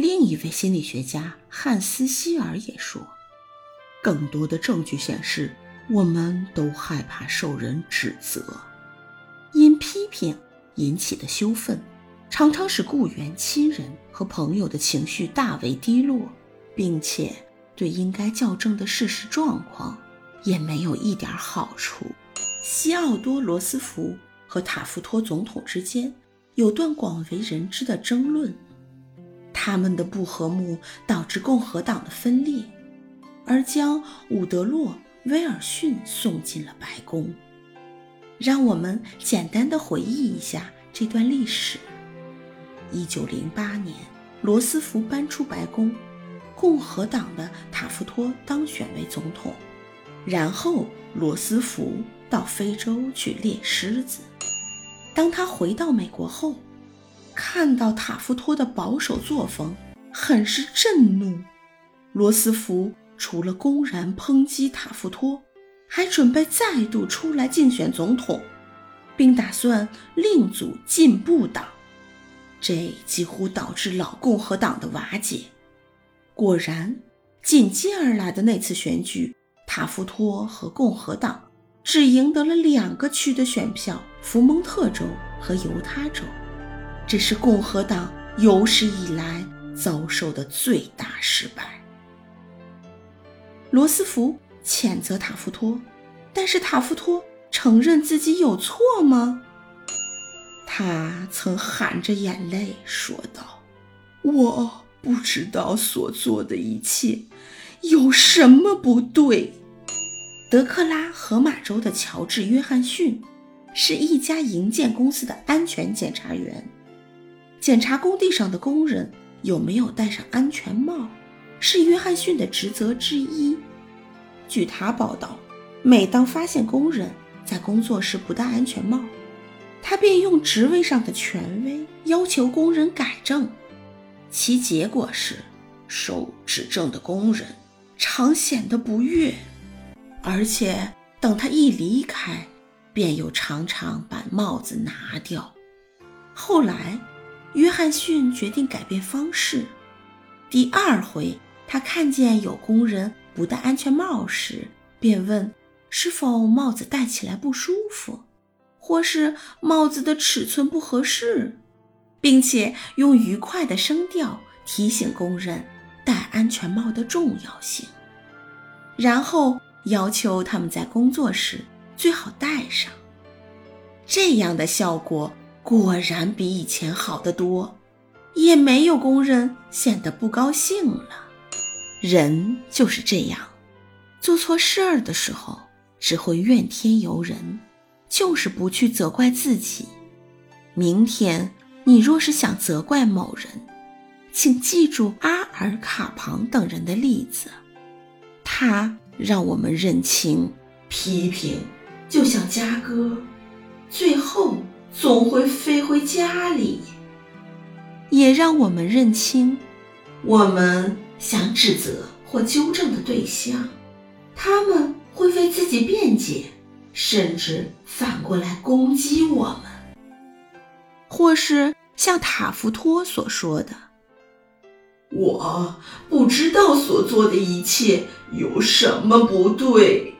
另一位心理学家汉斯·希尔也说：“更多的证据显示，我们都害怕受人指责，因批评引起的羞愤，常常使雇员、亲人和朋友的情绪大为低落，并且对应该校正的事实状况也没有一点好处。”西奥多·罗斯福和塔夫托总统之间有段广为人知的争论。他们的不和睦导致共和党的分裂，而将伍德洛·威尔逊送进了白宫。让我们简单的回忆一下这段历史。一九零八年，罗斯福搬出白宫，共和党的塔夫托当选为总统。然后，罗斯福到非洲去猎狮子。当他回到美国后，看到塔夫托的保守作风，很是震怒。罗斯福除了公然抨击塔夫托，还准备再度出来竞选总统，并打算另组进步党。这几乎导致老共和党的瓦解。果然，紧接而来的那次选举，塔夫托和共和党只赢得了两个区的选票：福蒙特州和犹他州。这是共和党有史以来遭受的最大失败。罗斯福谴责塔夫托，但是塔夫托承认自己有错吗？他曾含着眼泪说道：“我不知道所做的一切有什么不对。”德克拉荷马州的乔治·约翰逊是一家营建公司的安全检查员。检查工地上的工人有没有戴上安全帽，是约翰逊的职责之一。据他报道，每当发现工人在工作时不戴安全帽，他便用职位上的权威要求工人改正。其结果是，受指正的工人常显得不悦，而且等他一离开，便又常常把帽子拿掉。后来。约翰逊决定改变方式。第二回，他看见有工人不戴安全帽时，便问是否帽子戴起来不舒服，或是帽子的尺寸不合适，并且用愉快的声调提醒工人戴安全帽的重要性，然后要求他们在工作时最好戴上。这样的效果。果然比以前好得多，也没有工人显得不高兴了。人就是这样，做错事儿的时候只会怨天尤人，就是不去责怪自己。明天你若是想责怪某人，请记住阿尔卡庞等人的例子，他让我们认清批评就像佳歌，最后。总会飞回家里，也让我们认清，我们想指责或纠正的对象，他们会为自己辩解，甚至反过来攻击我们，或是像塔夫托所说的：“我不知道所做的一切有什么不对。”